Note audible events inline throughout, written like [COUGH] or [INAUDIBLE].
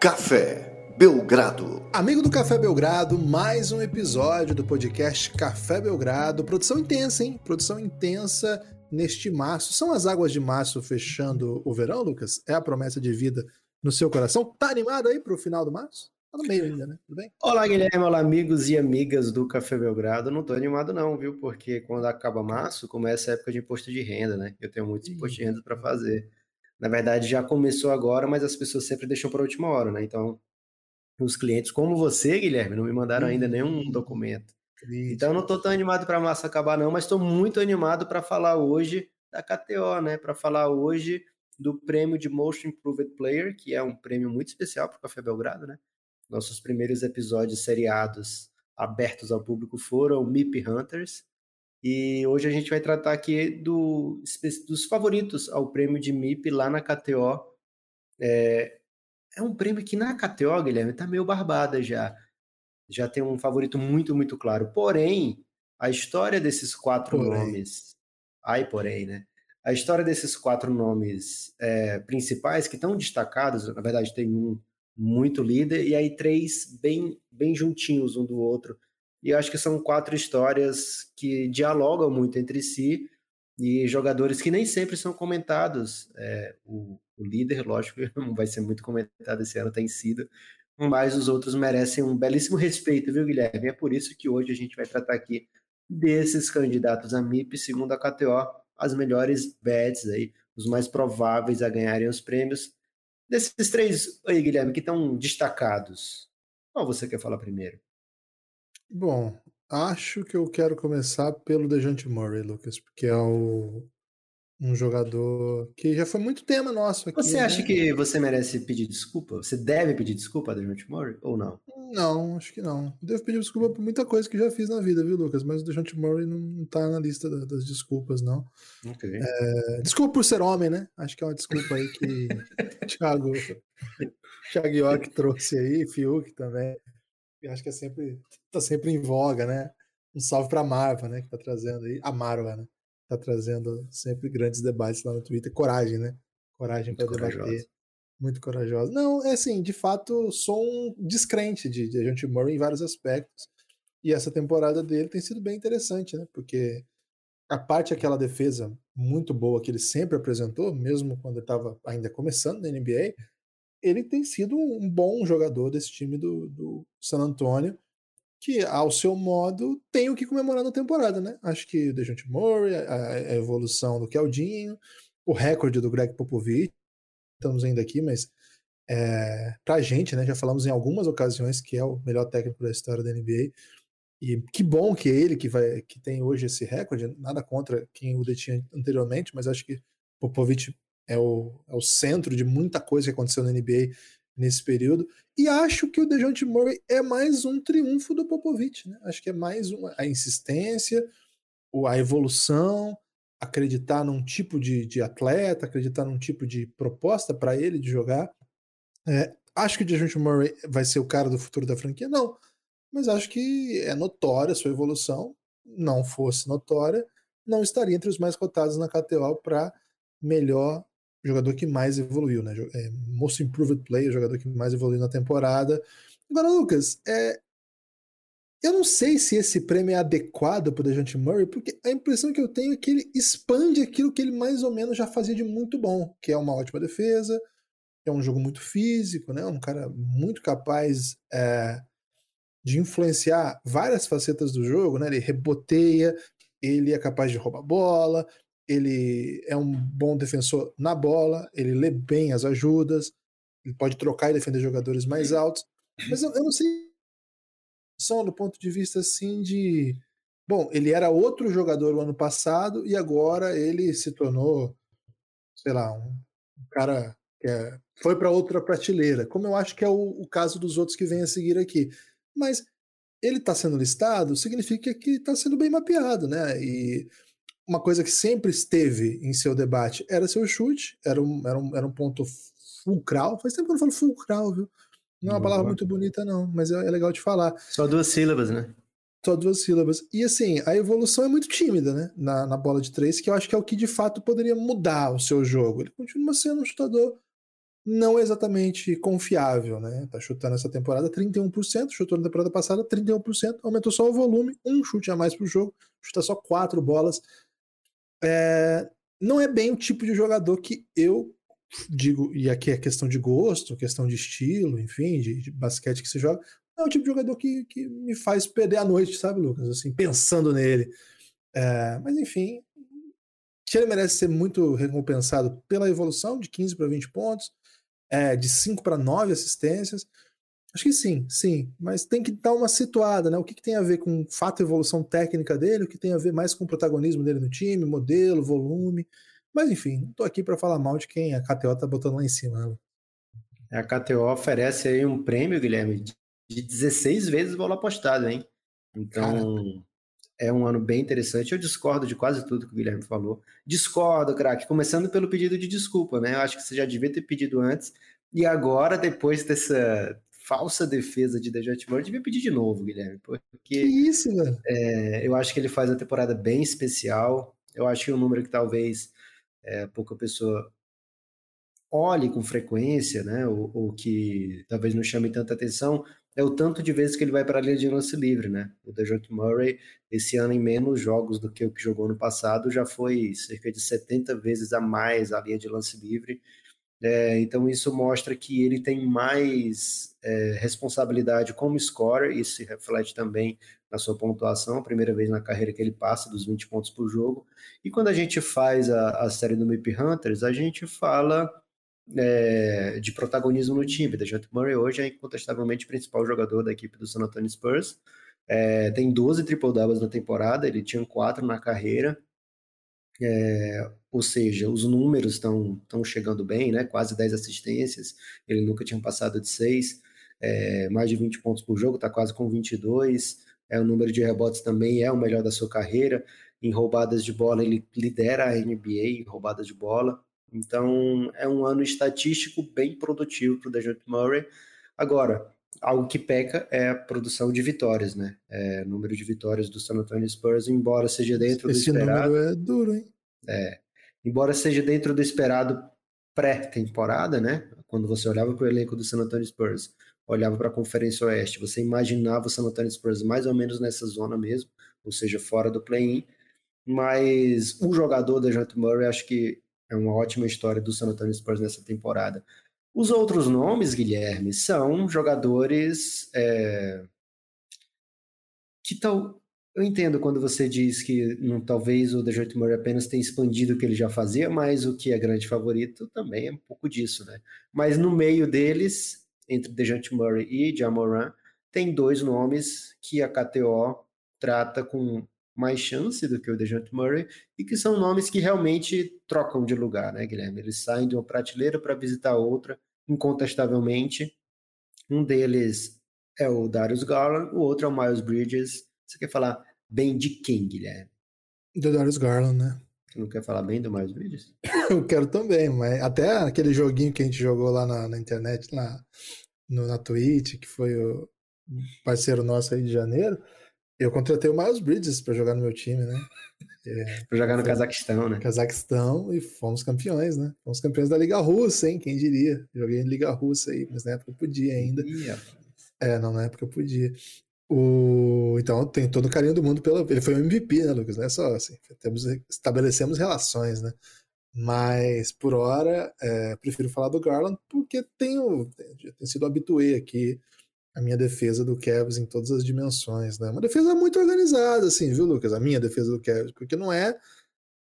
Café Belgrado. Amigo do Café Belgrado, mais um episódio do podcast Café Belgrado. Produção intensa, hein? Produção intensa neste março. São as águas de março fechando o verão, Lucas? É a promessa de vida no seu coração? Tá animado aí pro final do março? Tá no meio ainda, né? Tudo bem? Olá, Guilherme. Olá, amigos e amigas do Café Belgrado. Não tô animado não, viu? Porque quando acaba março, começa a época de imposto de renda, né? Eu tenho muitos impostos de renda para fazer. Na verdade, já começou agora, mas as pessoas sempre deixam para a última hora, né? Então, os clientes como você, Guilherme, não me mandaram ainda nenhum documento. Então, não estou tão animado para a massa acabar, não, mas estou muito animado para falar hoje da KTO, né? Para falar hoje do prêmio de Most Improved Player, que é um prêmio muito especial para o Café Belgrado, né? Nossos primeiros episódios seriados abertos ao público foram MIP Hunters, e hoje a gente vai tratar aqui do, dos favoritos ao prêmio de MIP lá na KTO. É, é um prêmio que na KTO, Guilherme, tá meio barbada já. Já tem um favorito muito, muito claro. Porém, a história desses quatro porém. nomes. Ai, porém, né? A história desses quatro nomes é, principais que estão destacados, na verdade, tem um muito líder, e aí três bem, bem juntinhos um do outro e eu acho que são quatro histórias que dialogam muito entre si e jogadores que nem sempre são comentados. É, o, o, líder, lógico, [LAUGHS] vai ser muito comentado esse ano, tem sido, mas os outros merecem um belíssimo respeito, viu, Guilherme? É por isso que hoje a gente vai tratar aqui desses candidatos a MIP, segundo a KTO, as melhores bets aí, os mais prováveis a ganharem os prêmios. Desses três aí, Guilherme, que estão destacados, qual você quer falar primeiro? Bom, acho que eu quero começar pelo Dejante Murray, Lucas, porque é o, um jogador que já foi muito tema nosso aqui. Você acha né? que você merece pedir desculpa? Você deve pedir desculpa a Dejante Murray ou não? Não, acho que não. Devo pedir desculpa por muita coisa que já fiz na vida, viu, Lucas? Mas o Dejante Murray não tá na lista das desculpas, não. Okay. É, desculpa por ser homem, né? Acho que é uma desculpa aí que [LAUGHS] Thiago, Thiago York trouxe aí, Fiuk também. Eu acho que é sempre tá sempre em voga, né? Um salve para a Marva, né, que tá trazendo aí, a Marva, né? Tá trazendo sempre grandes debates lá no Twitter, coragem, né? Coragem para debater. Muito corajosa. Não, é assim, de fato, sou um descrente de, de Agent Murray em vários aspectos. E essa temporada dele tem sido bem interessante, né? Porque a parte aquela defesa muito boa que ele sempre apresentou, mesmo quando ele estava ainda começando na NBA, ele tem sido um bom jogador desse time do, do San Antonio, que, ao seu modo, tem o que comemorar na temporada, né? Acho que o Dejounte Murray, a, a, evolução do Keldinho, o recorde do Greg Popovich, estamos ainda aqui, mas é, pra gente, né? Já falamos em algumas ocasiões que é o melhor técnico da história da NBA. E que bom que é ele que vai que tem hoje esse recorde, nada contra quem o detinha anteriormente, mas acho que Popovich é o, é o centro de muita coisa que aconteceu na NBA nesse período. E acho que o DeJounte Murray é mais um triunfo do Popovich. Né? Acho que é mais uma, a insistência, a evolução, acreditar num tipo de, de atleta, acreditar num tipo de proposta para ele de jogar. É, acho que o DeJounte Murray vai ser o cara do futuro da franquia? Não. Mas acho que é notória a sua evolução. Não fosse notória, não estaria entre os mais cotados na KTO para melhor jogador que mais evoluiu, né? É, most Improved Player, jogador que mais evoluiu na temporada. Agora, Lucas, é, eu não sei se esse prêmio é adequado para o Dejante Murray, porque a impressão que eu tenho é que ele expande aquilo que ele mais ou menos já fazia de muito bom, que é uma ótima defesa, é um jogo muito físico, né? Um cara muito capaz é, de influenciar várias facetas do jogo, né? Ele reboteia, ele é capaz de roubar bola, ele é um bom defensor na bola, ele lê bem as ajudas, ele pode trocar e defender jogadores mais altos, mas eu, eu não sei só do ponto de vista assim de bom, ele era outro jogador o ano passado e agora ele se tornou, sei lá, um, um cara que é, foi para outra prateleira, como eu acho que é o, o caso dos outros que vêm a seguir aqui. Mas ele está sendo listado, significa que está sendo bem mapeado, né? E uma coisa que sempre esteve em seu debate era seu chute, era um, era um, era um ponto fulcral. Faz tempo que eu não falo fulcral, viu? Não é uma palavra muito bonita, não, mas é, é legal de falar. Só duas sílabas, né? Só duas sílabas. E assim, a evolução é muito tímida, né? Na, na bola de três, que eu acho que é o que de fato poderia mudar o seu jogo. Ele continua sendo um chutador não exatamente confiável, né? Tá chutando essa temporada 31%, chutou na temporada passada 31%, aumentou só o volume, um chute a mais pro jogo, chuta só quatro bolas. É, não é bem o tipo de jogador que eu digo, e aqui é questão de gosto, questão de estilo, enfim, de, de basquete que se joga, é o tipo de jogador que, que me faz perder a noite, sabe, Lucas? Assim, pensando nele. É, mas enfim, ele merece ser muito recompensado pela evolução de 15 para 20 pontos, é, de 5 para 9 assistências. Acho que sim, sim, mas tem que dar uma situada, né? O que, que tem a ver com fato evolução técnica dele, o que tem a ver mais com o protagonismo dele no time, modelo, volume. Mas enfim, não tô aqui para falar mal de quem a KTO tá botando lá em cima. Né? A KTO oferece aí um prêmio, Guilherme, de 16 vezes o valor apostado, hein? Então, é um ano bem interessante. Eu discordo de quase tudo que o Guilherme falou. Discordo, craque, começando pelo pedido de desculpa, né? Eu acho que você já devia ter pedido antes. E agora, depois dessa falsa defesa de Dejounte Murray, devia pedir de novo, Guilherme. Porque que isso, velho? É, eu acho que ele faz uma temporada bem especial. Eu acho que é um número que talvez é, pouca pessoa olhe com frequência, né? Ou, ou que talvez não chame tanta atenção, é o tanto de vezes que ele vai para a linha de lance livre, né? O DeJounte Murray, esse ano em menos jogos do que o que jogou no passado, já foi cerca de 70 vezes a mais a linha de lance livre. É, então isso mostra que ele tem mais é, responsabilidade como scorer, isso se reflete também na sua pontuação, primeira vez na carreira que ele passa dos 20 pontos por jogo. E quando a gente faz a, a série do MIP Hunters, a gente fala é, de protagonismo no time. Dejante Murray hoje é incontestavelmente o principal jogador da equipe do San Antonio Spurs. É, tem 12 triple-doubles na temporada, ele tinha 4 na carreira. É, ou seja, os números estão chegando bem, né? quase 10 assistências, ele nunca tinha passado de 6, é, mais de 20 pontos por jogo, está quase com 22, é, o número de rebotes também é o melhor da sua carreira, em roubadas de bola ele lidera a NBA em roubadas de bola, então, é um ano estatístico bem produtivo para o DeJounte Murray. Agora, algo que peca é a produção de vitórias, né? É, número de vitórias do San Antonio Spurs, embora seja dentro Esse do esperado. Esse número é duro, hein? É. Embora seja dentro do esperado pré-temporada, né? Quando você olhava para o elenco do San Antonio Spurs, olhava para a Conferência Oeste, você imaginava o San Antonio Spurs mais ou menos nessa zona mesmo, ou seja, fora do play-in. Mas o jogador da J. Murray, acho que é uma ótima história do San Antonio Spurs nessa temporada. Os outros nomes, Guilherme, são jogadores é, que tal. Eu entendo quando você diz que não, talvez o Dejounte Murray apenas tenha expandido o que ele já fazia, mas o que é grande favorito também é um pouco disso, né? Mas no meio deles, entre Dejounte Murray e Jamoran, tem dois nomes que a KTO trata com mais chance do que o DeJounte Murray e que são nomes que realmente trocam de lugar, né, Guilherme? Eles saem de uma prateleira para visitar outra, incontestavelmente. Um deles é o Darius Garland, o outro é o Miles Bridges. Você quer falar bem de quem, Guilherme? Do Darius Garland, né? Você não quer falar bem do Miles Bridges? [LAUGHS] Eu quero também, mas até aquele joguinho que a gente jogou lá na, na internet, lá no, na Twitch, que foi o parceiro nosso aí de janeiro, eu contratei o Miles Bridges para jogar no meu time, né? [LAUGHS] É, para jogar no Cazaquistão, né? Cazaquistão e fomos campeões, né? Fomos campeões da Liga Russa, hein? Quem diria? Joguei em Liga Russa aí, mas na época eu podia ainda. Ia. É, não, na época eu podia. O... Então tenho todo o carinho do mundo pelo. Ele foi o MVP, né, Lucas? Não é só assim. Temos... Estabelecemos relações, né? Mas por hora, é, prefiro falar do Garland porque tenho, tenho sido habituê aqui a minha defesa do Cavs em todas as dimensões, né? Uma defesa muito organizada, assim, viu, Lucas? A minha defesa do Cavs, porque não é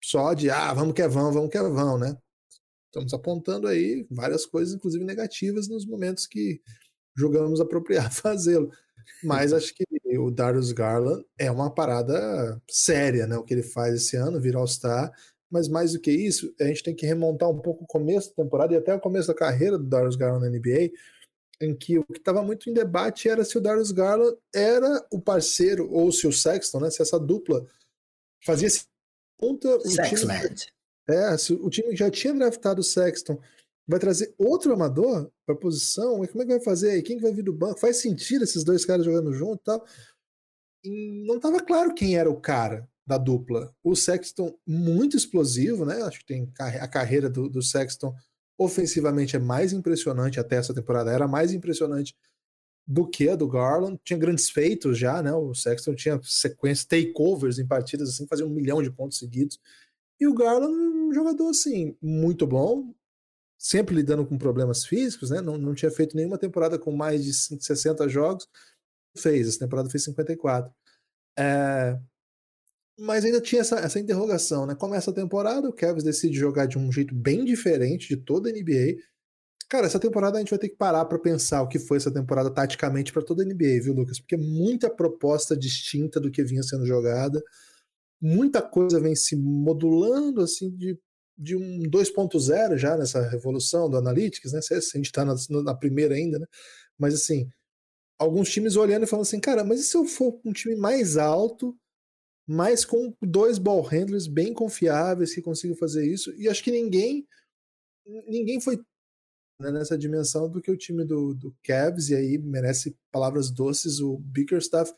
só de, ah, vamos que vão, vamos que vão, né? Estamos apontando aí várias coisas, inclusive negativas, nos momentos que julgamos apropriado [LAUGHS] fazê-lo. Mas acho que o Darius Garland é uma parada séria, né? O que ele faz esse ano, virar All-Star. Mas mais do que isso, a gente tem que remontar um pouco o começo da temporada e até o começo da carreira do Darius Garland na NBA, em que o que estava muito em debate era se o Darius Garland era o parceiro ou se o Sexton, né? Se essa dupla fazia conta. Sexland. É, se o time já tinha draftado o Sexton vai trazer outro amador para a posição, como é que vai fazer aí? Quem que vai vir do banco? Faz sentido esses dois caras jogando junto e tal? E não estava claro quem era o cara da dupla. O Sexton muito explosivo, né? Acho que tem a carreira do, do Sexton ofensivamente é mais impressionante até essa temporada, era mais impressionante do que a do Garland. Tinha grandes feitos já, né? O Sexton tinha sequências, takeovers em partidas assim, fazia um milhão de pontos seguidos. E o Garland, um jogador assim, muito bom, sempre lidando com problemas físicos, né? Não, não tinha feito nenhuma temporada com mais de 60 jogos. Fez, essa temporada fez 54. É... Mas ainda tinha essa, essa interrogação, né? Começa a temporada, o Cavs decide jogar de um jeito bem diferente de toda a NBA Cara, essa temporada a gente vai ter que parar para pensar o que foi essa temporada taticamente para toda a NBA, viu, Lucas? Porque é muita proposta distinta do que vinha sendo jogada, muita coisa vem se modulando assim de, de um 2.0 já nessa revolução do Analytics, né? Se a gente está na, na, primeira ainda, né? Mas assim, alguns times olhando e falando assim, cara, mas e se eu for um time mais alto, mas com dois ball handlers bem confiáveis que consigam fazer isso? E acho que ninguém ninguém foi né, nessa dimensão do que o time do, do Cavs, e aí merece palavras doces, o Bickerstaff,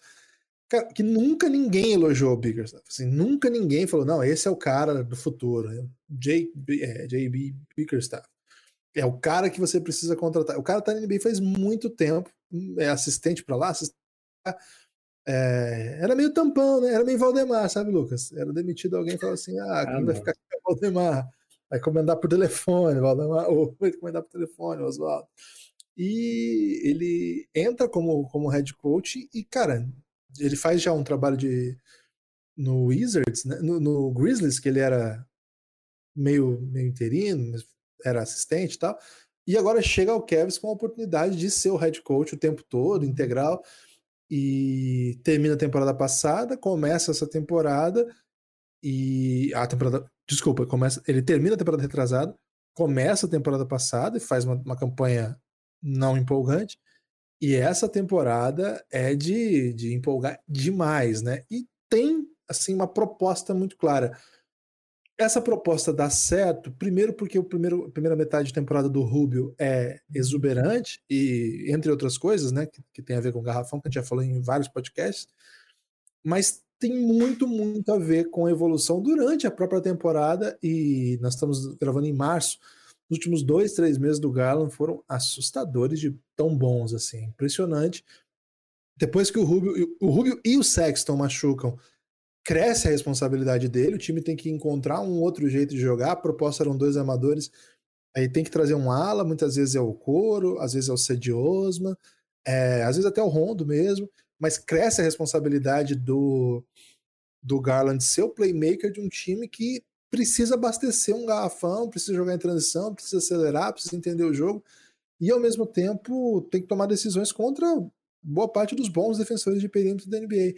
cara, que nunca ninguém elogiou o Bickerstaff, assim, nunca ninguém falou, não, esse é o cara do futuro? JB, é, JB Bickerstaff. É o cara que você precisa contratar. O cara tá na NBA faz muito tempo, é assistente para lá, assistente é, era meio tampão, né? Era meio Valdemar, sabe, Lucas? Era demitido alguém e falou assim: ah, quem ah, vai ficar com o Valdemar? vai comandar por telefone, ou [LAUGHS] vai comandar por telefone, Oswaldo. E ele entra como, como head coach e, cara, ele faz já um trabalho de no Wizards, né? no, no Grizzlies, que ele era meio, meio interino, era assistente e tal. E agora chega ao Cavs com a oportunidade de ser o head coach o tempo todo, integral. E termina a temporada passada, começa essa temporada e a temporada Desculpa, começa, ele termina a temporada retrasada, começa a temporada passada e faz uma, uma campanha não empolgante. E essa temporada é de, de empolgar demais, né? E tem, assim, uma proposta muito clara. Essa proposta dá certo, primeiro porque o primeiro, a primeira metade de temporada do Rubio é exuberante, e entre outras coisas, né, que, que tem a ver com o Garrafão, que a gente já falou em vários podcasts, mas tem muito, muito a ver com a evolução durante a própria temporada e nós estamos gravando em março. Os últimos dois, três meses do Garland foram assustadores de tão bons assim, impressionante. Depois que o Rubio, o Rubio e o Sexton machucam, cresce a responsabilidade dele. O time tem que encontrar um outro jeito de jogar. A proposta eram dois amadores, aí tem que trazer um ala. Muitas vezes é o Coro, às vezes é o Cedi Osman, é, às vezes até o Rondo mesmo mas cresce a responsabilidade do, do Garland ser o playmaker de um time que precisa abastecer um garrafão, precisa jogar em transição, precisa acelerar, precisa entender o jogo e ao mesmo tempo tem que tomar decisões contra boa parte dos bons defensores de perímetro da NBA.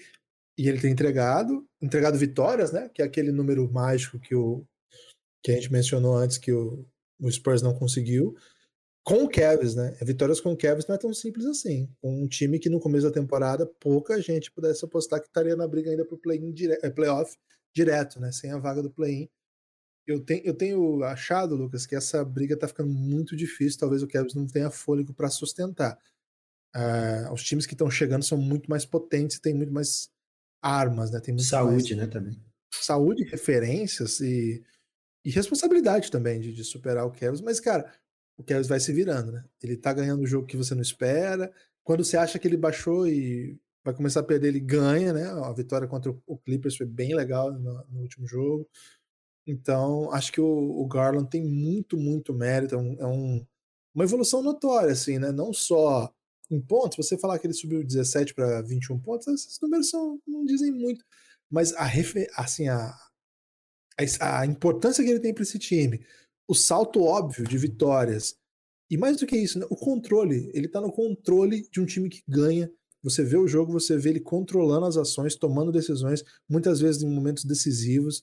E ele tem entregado, entregado vitórias, né? Que é aquele número mágico que o que a gente mencionou antes que o, o Spurs não conseguiu com o Cavs, né? Vitórias com o Cavs não é tão simples assim. Um time que no começo da temporada pouca gente pudesse apostar que estaria na briga ainda para o play-in é, playoff direto, né? Sem a vaga do play-in. Eu, tenho, eu tenho achado, Lucas, que essa briga tá ficando muito difícil. Talvez o Cavs não tenha fôlego para sustentar. Uh, os times que estão chegando são muito mais potentes, têm muito mais armas, né? Tem saúde, mais... né? Também. Saúde, referências e, e responsabilidade também de, de superar o Cavs. Mas, cara, o Cavs vai se virando, né? Ele tá ganhando o jogo que você não espera. Quando você acha que ele baixou e vai começar a perder, ele ganha, né? A vitória contra o Clippers foi bem legal no, no último jogo. Então, acho que o, o Garland tem muito, muito mérito. É, um, é um, uma evolução notória, assim, né? Não só em pontos, você falar que ele subiu 17 para 21 pontos, esses números são, não dizem muito. Mas a, assim, a, a, a importância que ele tem para esse time, o salto óbvio de vitórias. E mais do que isso, né? o controle. Ele tá no controle de um time que ganha. Você vê o jogo, você vê ele controlando as ações, tomando decisões, muitas vezes em momentos decisivos.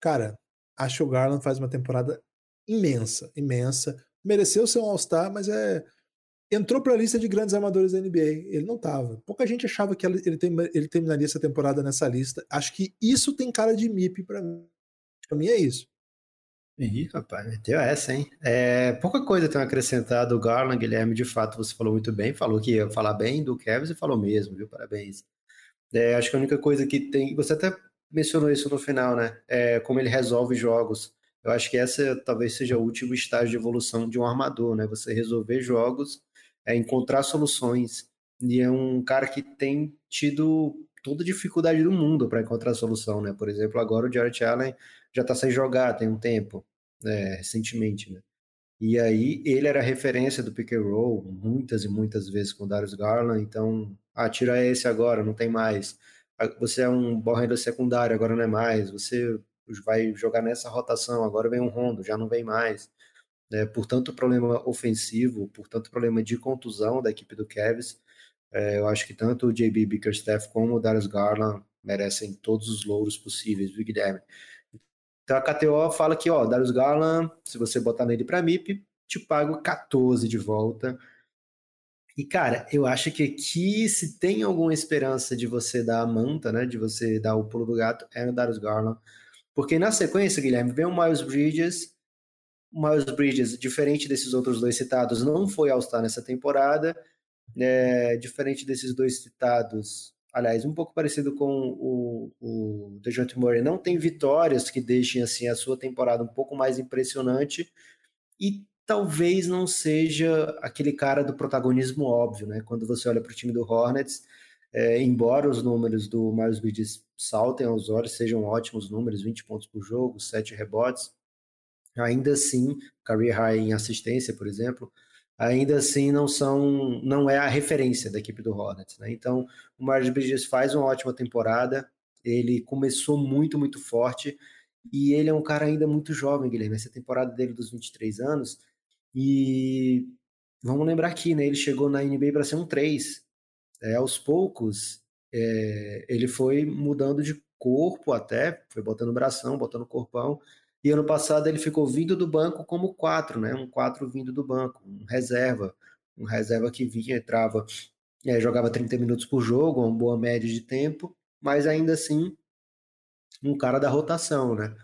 Cara, acho que o Garland faz uma temporada imensa, imensa. Mereceu ser um All-Star, mas é. Entrou para a lista de grandes armadores da NBA. Ele não tava. Pouca gente achava que ele, ele terminaria essa temporada nessa lista. Acho que isso tem cara de MIP para mim. Para mim é isso. Ih, rapaz, meteu essa, hein? É, pouca coisa tem acrescentado o Garland, Guilherme, de fato, você falou muito bem, falou que ia falar bem do Kevin e falou mesmo, viu? Parabéns. É, acho que a única coisa que tem, você até mencionou isso no final, né? É, como ele resolve jogos. Eu acho que essa talvez seja o último estágio de evolução de um armador, né? Você resolver jogos, é encontrar soluções. E é um cara que tem tido toda a dificuldade do mundo para encontrar solução, né? Por exemplo, agora o Jared Allen já está sem jogar tem um tempo, né? recentemente, né? E aí ele era referência do pick and roll muitas e muitas vezes com o Darius Garland, então, ah, tira esse agora, não tem mais. Ah, você é um ball secundário, agora não é mais. Você vai jogar nessa rotação, agora vem um Rondo, já não vem mais. É, por tanto problema ofensivo, por tanto problema de contusão da equipe do Cavs, é, eu acho que tanto o JB Bickerstaff como o Darius Garland merecem todos os louros possíveis, viu, Guilherme? Então a KTO fala que, ó, Darius Garland, se você botar nele para MIP, te pago 14 de volta. E, cara, eu acho que aqui, se tem alguma esperança de você dar a manta, né, de você dar o pulo do gato, é no Darius Garland. Porque na sequência, Guilherme, vem o Miles Bridges. O Miles Bridges, diferente desses outros dois citados, não foi All-Star nessa temporada é, diferente desses dois citados, aliás, um pouco parecido com o, o DeJounte Murray, não tem vitórias que deixem assim a sua temporada um pouco mais impressionante e talvez não seja aquele cara do protagonismo óbvio, né? Quando você olha para o time do Hornets, é, embora os números do Miles Bridges saltem aos olhos, sejam ótimos números, 20 pontos por jogo, 7 rebotes, ainda assim, career high em assistência, por exemplo, ainda assim não são, não é a referência da equipe do Hornets, né? Então, o Miles Bridges faz uma ótima temporada, ele começou muito, muito forte, e ele é um cara ainda muito jovem, Guilherme, essa temporada dele dos 23 anos, e vamos lembrar aqui, né, ele chegou na NBA para ser um 3, é, aos poucos, é, ele foi mudando de corpo até, foi botando bração, botando corpão, e ano passado ele ficou vindo do banco como quatro, né? Um quatro vindo do banco, um reserva, um reserva que vinha, entrava, é, jogava 30 minutos por jogo, uma boa média de tempo, mas ainda assim um cara da rotação, né?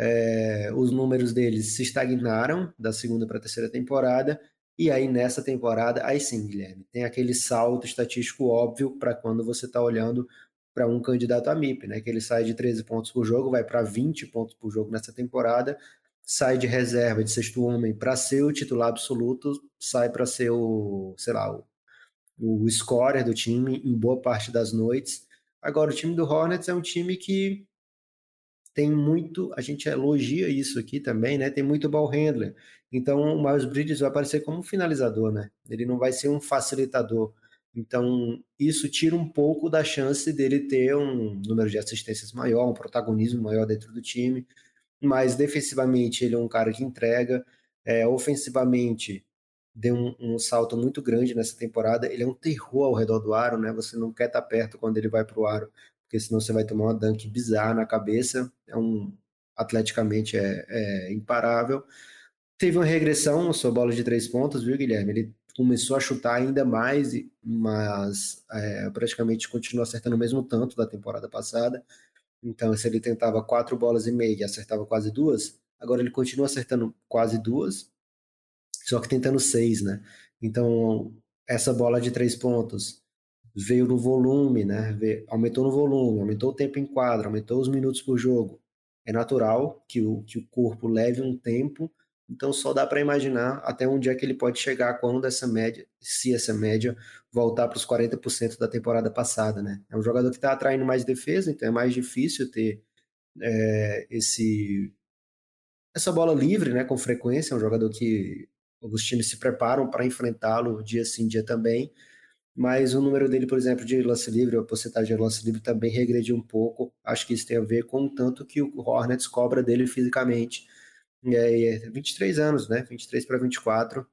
É, os números deles se estagnaram da segunda para a terceira temporada, e aí nessa temporada, aí sim, Guilherme, tem aquele salto estatístico óbvio para quando você está olhando para um candidato a MIP, né? Que ele sai de 13 pontos por jogo, vai para 20 pontos por jogo nessa temporada, sai de reserva de sexto homem para ser o titular absoluto, sai para ser o, sei lá, o, o scorer do time em boa parte das noites. Agora, o time do Hornets é um time que tem muito, a gente elogia isso aqui também, né? Tem muito ball handler. Então, o Miles Bridges vai aparecer como um finalizador, né? Ele não vai ser um facilitador. Então, isso tira um pouco da chance dele ter um número de assistências maior, um protagonismo maior dentro do time. Mas defensivamente, ele é um cara que entrega. É, ofensivamente, deu um, um, salto muito grande nessa temporada. Ele é um terror ao redor do aro, né? Você não quer estar perto quando ele vai para o aro, porque senão você vai tomar uma dunk bizarra na cabeça. É um atleticamente é, é imparável. Teve uma regressão na sua bola de três pontos, viu, Guilherme? Ele começou a chutar ainda mais, mas é, praticamente continua acertando o mesmo tanto da temporada passada. Então, se ele tentava quatro bolas e meia e acertava quase duas, agora ele continua acertando quase duas, só que tentando seis, né? Então, essa bola de três pontos veio no volume, né? aumentou no volume, aumentou o tempo em quadra, aumentou os minutos por jogo. É natural que o, que o corpo leve um tempo então só dá para imaginar até onde é que ele pode chegar quando essa média, se essa média voltar para os 40% da temporada passada, né? É um jogador que está atraindo mais defesa, então é mais difícil ter é, esse essa bola livre, né? Com frequência, é um jogador que os times se preparam para enfrentá-lo dia sim, dia também. Mas o número dele, por exemplo, de lance livre, a porcentagem de lance livre também regrediu um pouco. Acho que isso tem a ver com o tanto que o Hornets cobra dele fisicamente é, 23 anos, né? 23 para 24.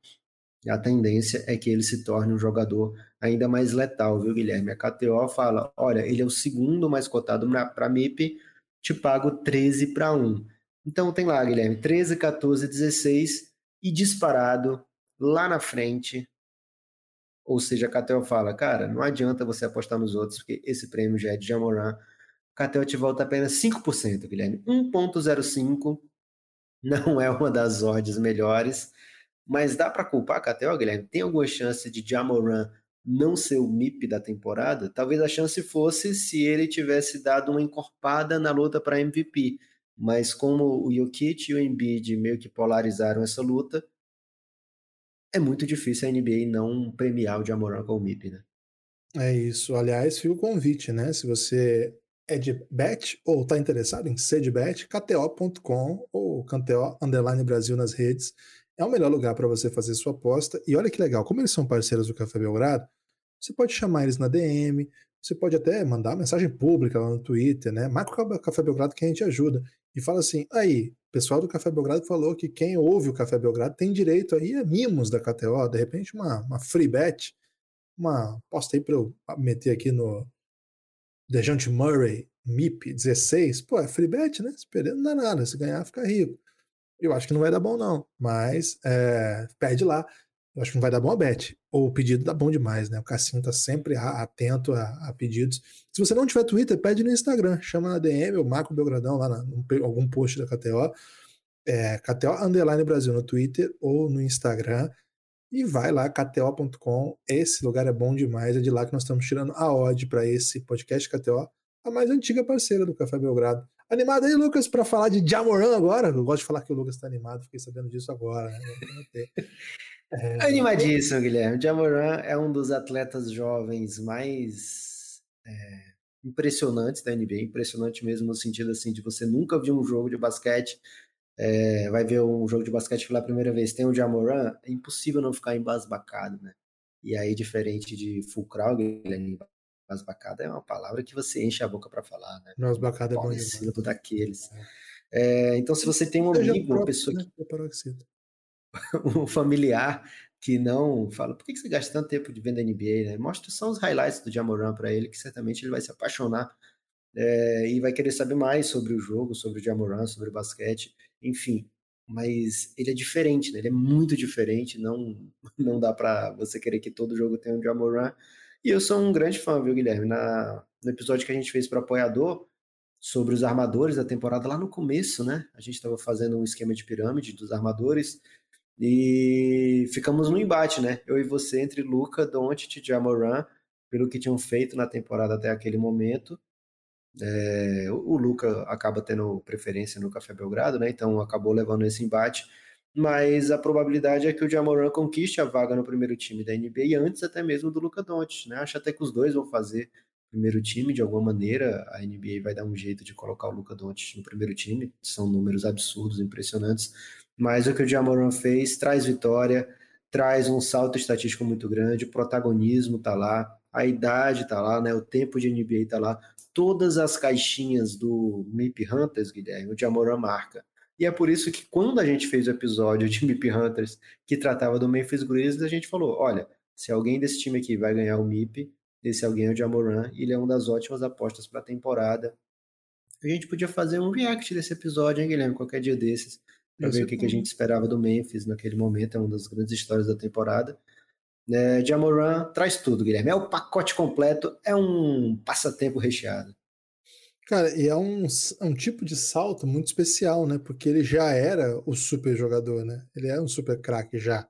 A tendência é que ele se torne um jogador ainda mais letal, viu, Guilherme? A KTO fala: olha, ele é o segundo mais cotado para MIP, te pago 13 para 1. Então tem lá, Guilherme, 13, 14, 16 e disparado lá na frente. Ou seja, a KTO fala, cara, não adianta você apostar nos outros, porque esse prêmio já é de Jamoran. KTO te volta apenas 5%, Guilherme. 1.05 não é uma das odds melhores, mas dá para culpar a KTO, Guilherme? Tem alguma chance de Jamoran não ser o MIP da temporada? Talvez a chance fosse se ele tivesse dado uma encorpada na luta para MVP. mas como o Jokic e o Embiid meio que polarizaram essa luta, é muito difícil a NBA não premiar o Jamoran com o MIP, né? É isso. Aliás, fica o convite, né? Se você é de bet ou está interessado em ser de bet, kto.com ou KTO Underline Brasil nas redes é o melhor lugar para você fazer sua aposta. E olha que legal, como eles são parceiros do Café Belgrado, você pode chamar eles na DM, você pode até mandar mensagem pública lá no Twitter, né? Marca o Café Belgrado que a gente ajuda. E fala assim: aí, pessoal do Café Belgrado falou que quem ouve o Café Belgrado tem direito aí a mimos da KTO, de repente uma, uma free bet, uma aposta aí para eu meter aqui no Dejante Murray, MIP 16, pô, é free bet, né? Se perder não dá nada, se ganhar fica rico. Eu acho que não vai dar bom, não, mas é, perde lá. Eu acho que não vai dar bom a bet. Ou o pedido dá bom demais, né? O Cassinho tá sempre atento a, a, pedidos. Se você não tiver Twitter, pede no Instagram. Chama na DM, ou Marco Belgradão, lá em algum post da KTO. É, KTO Underline Brasil no Twitter ou no Instagram. E vai lá, kto.com. Esse lugar é bom demais. É de lá que nós estamos tirando a odd para esse podcast KTO, a mais antiga parceira do Café Belgrado. Animado aí, Lucas, para falar de Jamoran agora? Eu gosto de falar que o Lucas está animado, fiquei sabendo disso agora. Né? [LAUGHS] É... Animadíssimo, Guilherme. Jamoran é um dos atletas jovens mais é, impressionantes da NBA, impressionante mesmo no sentido assim de você nunca viu um jogo de basquete, é, vai ver um jogo de basquete pela primeira vez, tem o Jamoran, é impossível não ficar embasbacado, né? E aí, diferente de Fulcral, Guilherme, embasbacado é uma palavra que você enche a boca para falar, né? Embasbacado é bom daqueles. É. é, então, se você tem um amigo, uma pessoa né? que [LAUGHS] um familiar que não fala, por que você gasta tanto tempo de vendo NBA, né? Mostra só os highlights do Jamoran para ele, que certamente ele vai se apaixonar é, e vai querer saber mais sobre o jogo, sobre o Jamoran, sobre o basquete, enfim. Mas ele é diferente, né? Ele é muito diferente, não, [LAUGHS] não dá para você querer que todo jogo tenha um Jamoran. E eu sou um grande fã, viu, Guilherme? Na, no episódio que a gente fez para apoiador, sobre os armadores da temporada, lá no começo, né? A gente estava fazendo um esquema de pirâmide dos armadores, e ficamos no embate, né? Eu e você entre Luca, Doncic e Jamoran, pelo que tinham feito na temporada até aquele momento. É, o Luca acaba tendo preferência no Café Belgrado, né? Então acabou levando esse embate. Mas a probabilidade é que o Jamoran conquiste a vaga no primeiro time da NBA antes até mesmo do Luca Doncic, né? Acho até que os dois vão fazer primeiro time de alguma maneira. A NBA vai dar um jeito de colocar o Luca Doncic no primeiro time. São números absurdos, impressionantes mas o que o Jamoran fez traz vitória, traz um salto estatístico muito grande, o protagonismo tá lá, a idade tá lá, né? O tempo de NBA tá lá, todas as caixinhas do MIP Hunters, Guilherme, o Jamoran marca. E é por isso que quando a gente fez o episódio de MIP Hunters que tratava do Memphis Grizzlies, a gente falou, olha, se alguém desse time aqui vai ganhar o MIP, esse alguém é o Jamoran, ele é uma das ótimas apostas para a temporada. A gente podia fazer um react desse episódio, hein, Guilherme, qualquer dia desses para ver o que, que, a gente esperava do Memphis naquele momento, é uma das grandes histórias da temporada. É, Jamoran traz tudo, Guilherme. É o pacote completo, é um passatempo recheado. Cara, e é um, é um tipo de salto muito especial, né? Porque ele já era o super jogador, né? Ele é um super craque já.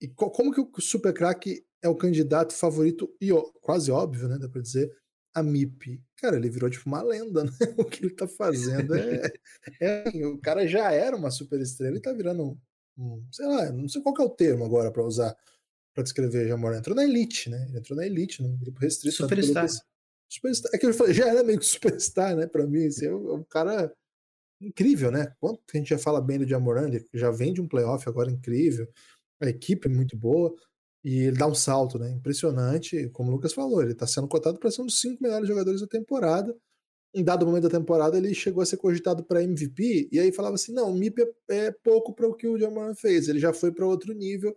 E co como que o super craque é o candidato favorito, e ó, quase óbvio, né? Dá pra dizer, a MIP. Cara, ele virou tipo uma lenda, [LAUGHS] né? O que ele tá fazendo é, é, assim, O cara já era uma super estrela e tá virando um, sei lá, não sei qual é o termo agora para usar para descrever Jamor. Entrou na elite, né? Ele entrou na elite, no grupo restrito. Superstar. superstar. É que eu falei, já era meio que superstar, né? Para mim, assim, é um, é cara incrível, né? Quanto a gente já fala bem do Jamoran, ele já vem de um playoff agora incrível, a equipe é muito boa. E ele dá um salto, né? Impressionante, como o Lucas falou, ele está sendo cotado para ser um dos cinco melhores jogadores da temporada. Em dado momento da temporada, ele chegou a ser cogitado para MVP, e aí falava assim: não, MIP é, é pouco para o que o Jamoran fez, ele já foi para outro nível.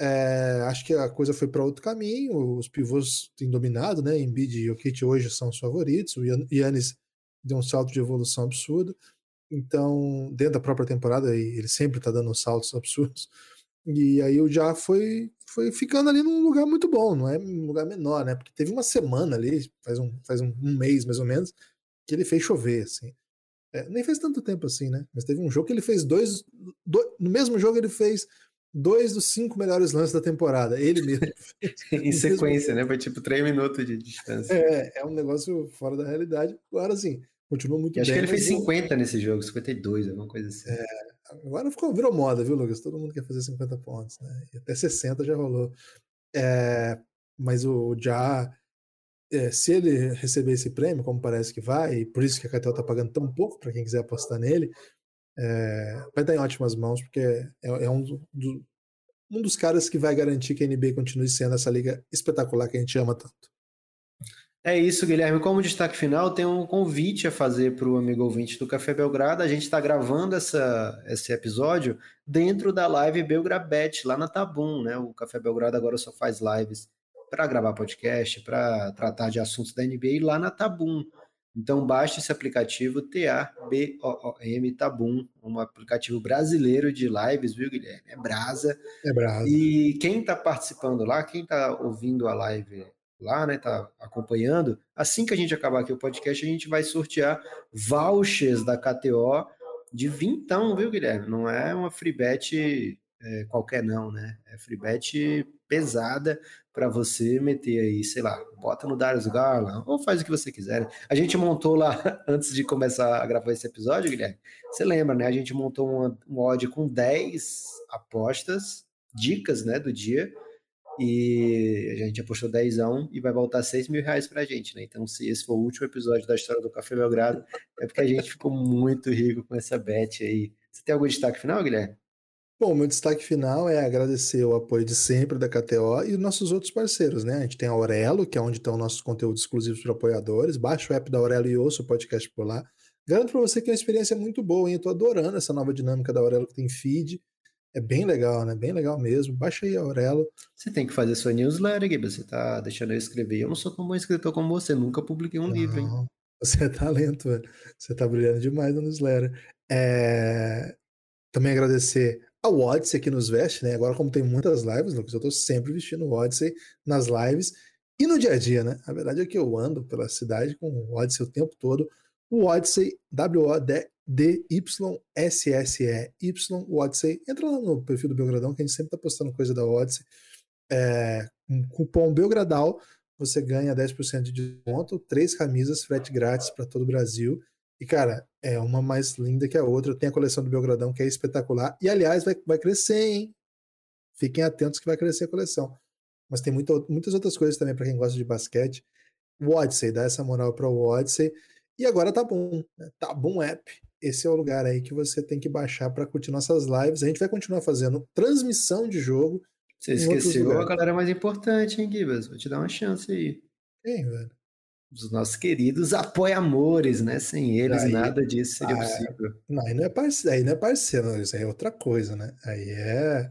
É, acho que a coisa foi para outro caminho. Os pivôs têm dominado, né? Embiid e Jokic hoje são os favoritos. O Yannis deu um salto de evolução absurdo. Então, dentro da própria temporada, ele sempre está dando saltos absurdos. E aí o já foi, foi ficando ali num lugar muito bom, não é um lugar menor, né? Porque teve uma semana ali, faz um, faz um, um mês mais ou menos, que ele fez chover, assim. É, nem fez tanto tempo assim, né? Mas teve um jogo que ele fez dois. dois no mesmo jogo ele fez dois dos cinco melhores lances da temporada. Ele [LAUGHS] mesmo. em sequência, mesmo... né? Foi tipo três minutos de distância. É, é um negócio fora da realidade. Agora, assim, continua muito acho bem. Acho que ele fez mas 50 nesse jogo, 52, alguma coisa assim. É, agora ficou, virou moda, viu, Lucas? Todo mundo quer fazer 50 pontos, né? E até 60 já rolou. É, mas o Já, é, se ele receber esse prêmio, como parece que vai, e por isso que a KTO tá pagando tão pouco para quem quiser apostar nele, é, vai estar em ótimas mãos, porque é, é um, do, um dos caras que vai garantir que a NBA continue sendo essa liga espetacular que a gente ama tanto. É isso, Guilherme. Como destaque final, tem um convite a fazer para o amigo ouvinte do Café Belgrado. A gente está gravando essa, esse episódio dentro da live Belgrabet, lá na Tabum, né? O Café Belgrado agora só faz lives para gravar podcast, para tratar de assuntos da NBA lá na Tabum. Então baixe esse aplicativo T-A-B-O-O-M Tabum, um aplicativo brasileiro de lives, viu, Guilherme? É brasa. É brasa. E quem está participando lá, quem está ouvindo a live lá, né, tá acompanhando, assim que a gente acabar aqui o podcast, a gente vai sortear vouchers da KTO de vintão, viu, Guilherme? Não é uma free bet é, qualquer não, né? É free bet pesada para você meter aí, sei lá, bota no Darius Garland ou faz o que você quiser. A gente montou lá, [LAUGHS] antes de começar a gravar esse episódio, Guilherme, você lembra, né? A gente montou um odd com 10 apostas, dicas, né, do dia, e a gente apostou 10 e vai voltar 6 mil reais pra gente, né? Então, se esse for o último episódio da história do Café Belgrado, é porque a gente ficou muito rico com essa bet aí. Você tem algum destaque final, Guilherme? Bom, meu destaque final é agradecer o apoio de sempre da KTO e os nossos outros parceiros, né? A gente tem a Aurelo, que é onde estão nossos conteúdos exclusivos para apoiadores. Baixa o app da Aurelo e ouça o podcast por lá. Garanto para você que é uma experiência muito boa, hein? Eu tô adorando essa nova dinâmica da Aurelo que tem feed. É bem legal, né? Bem legal mesmo. Baixa aí a Aurelo. Você tem que fazer sua newsletter, Gui. Você tá deixando eu escrever. Eu não sou tão bom escritor como você. Nunca publiquei um não, livro, hein? [LAUGHS] Você é talento, velho. Você tá brilhando demais no newsletter. É... Também agradecer ao Odyssey que nos veste, né? Agora, como tem muitas lives, Lucas, eu tô sempre vestindo o Odyssey nas lives e no dia a dia, né? A verdade é que eu ando pela cidade com o Odyssey o tempo todo. O Odyssey, W-O-D D-Y-S-S-E-Y, Odyssey. Entra lá no perfil do Belgradão, que a gente sempre tá postando coisa da Odyssey. É, cupom Belgradal, você ganha 10% de desconto, três camisas, frete grátis para todo o Brasil. E, cara, é uma mais linda que a outra. Tem a coleção do Belgradão, que é espetacular. E, aliás, vai, vai crescer, hein? Fiquem atentos que vai crescer a coleção. Mas tem muito, muitas outras coisas também para quem gosta de basquete. O Odyssey, dá essa moral para o Odyssey. E agora tá bom, né? tá bom app esse é o lugar aí que você tem que baixar para curtir nossas lives. A gente vai continuar fazendo transmissão de jogo. Você esqueceu a galera mais importante, hein, Gibas? Vou te dar uma chance aí. Quem, velho? Os nossos queridos apoiamores, né? Sem eles, aí, nada disso seria ah, possível. Não, aí não é parceiro, aí não é parceiro, isso aí é outra coisa, né? Aí é é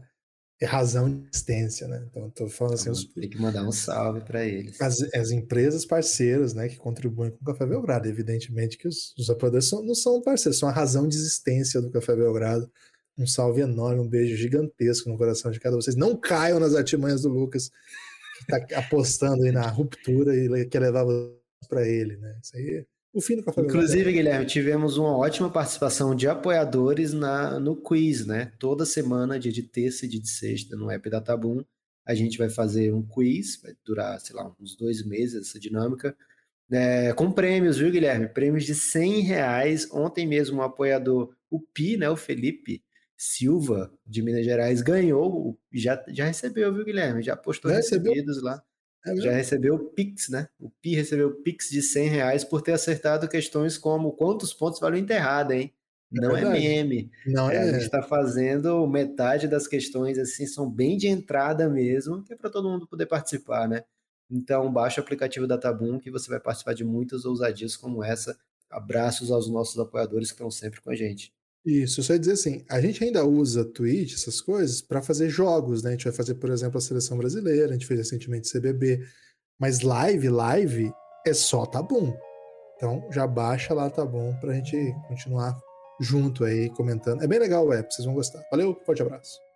razão de existência, né? Então, estou falando assim. Os... Tem que mandar um salve para eles. As, as, empresas parceiras, né, que contribuem com o Café Belgrado. Evidentemente que os, os apoiadores são, não são parceiros, são a razão de existência do Café Belgrado. Um salve enorme, um beijo gigantesco no coração de cada um vocês. Não caiam nas artimanhas do Lucas, que está [LAUGHS] apostando aí na ruptura e quer levar para ele, né? Isso aí o fim do Café Inclusive, Guilherme, tivemos uma ótima participação de apoiadores na, no quiz, né? Toda semana, dia de terça e dia de sexta, no app da Tabum, a gente vai fazer um quiz, vai durar, sei lá, uns dois meses essa dinâmica, é, com prêmios, viu, Guilherme? Prêmios de 100 reais. Ontem mesmo, um apoiador, o Pi, né, o Felipe Silva, de Minas Gerais, ganhou, já, já recebeu, viu, Guilherme? Já postou já recebidos recebeu? lá. É já recebeu o Pix, né? O Pi recebeu o Pix de 100 reais por ter acertado questões como quantos pontos vale o enterrado, hein? É Não é, é meme. Não é, é a gente está fazendo metade das questões assim, são bem de entrada mesmo, que é para todo mundo poder participar, né? Então, baixa o aplicativo da Tabum que você vai participar de muitas ousadias como essa. Abraços aos nossos apoiadores que estão sempre com a gente. Isso, só dizer assim, a gente ainda usa Twitch, essas coisas, para fazer jogos, né? A gente vai fazer, por exemplo, a seleção brasileira, a gente fez recentemente CBB, mas live, live é só tá bom. Então já baixa lá tá bom pra gente continuar junto aí comentando. É bem legal o app, vocês vão gostar. Valeu, forte abraço.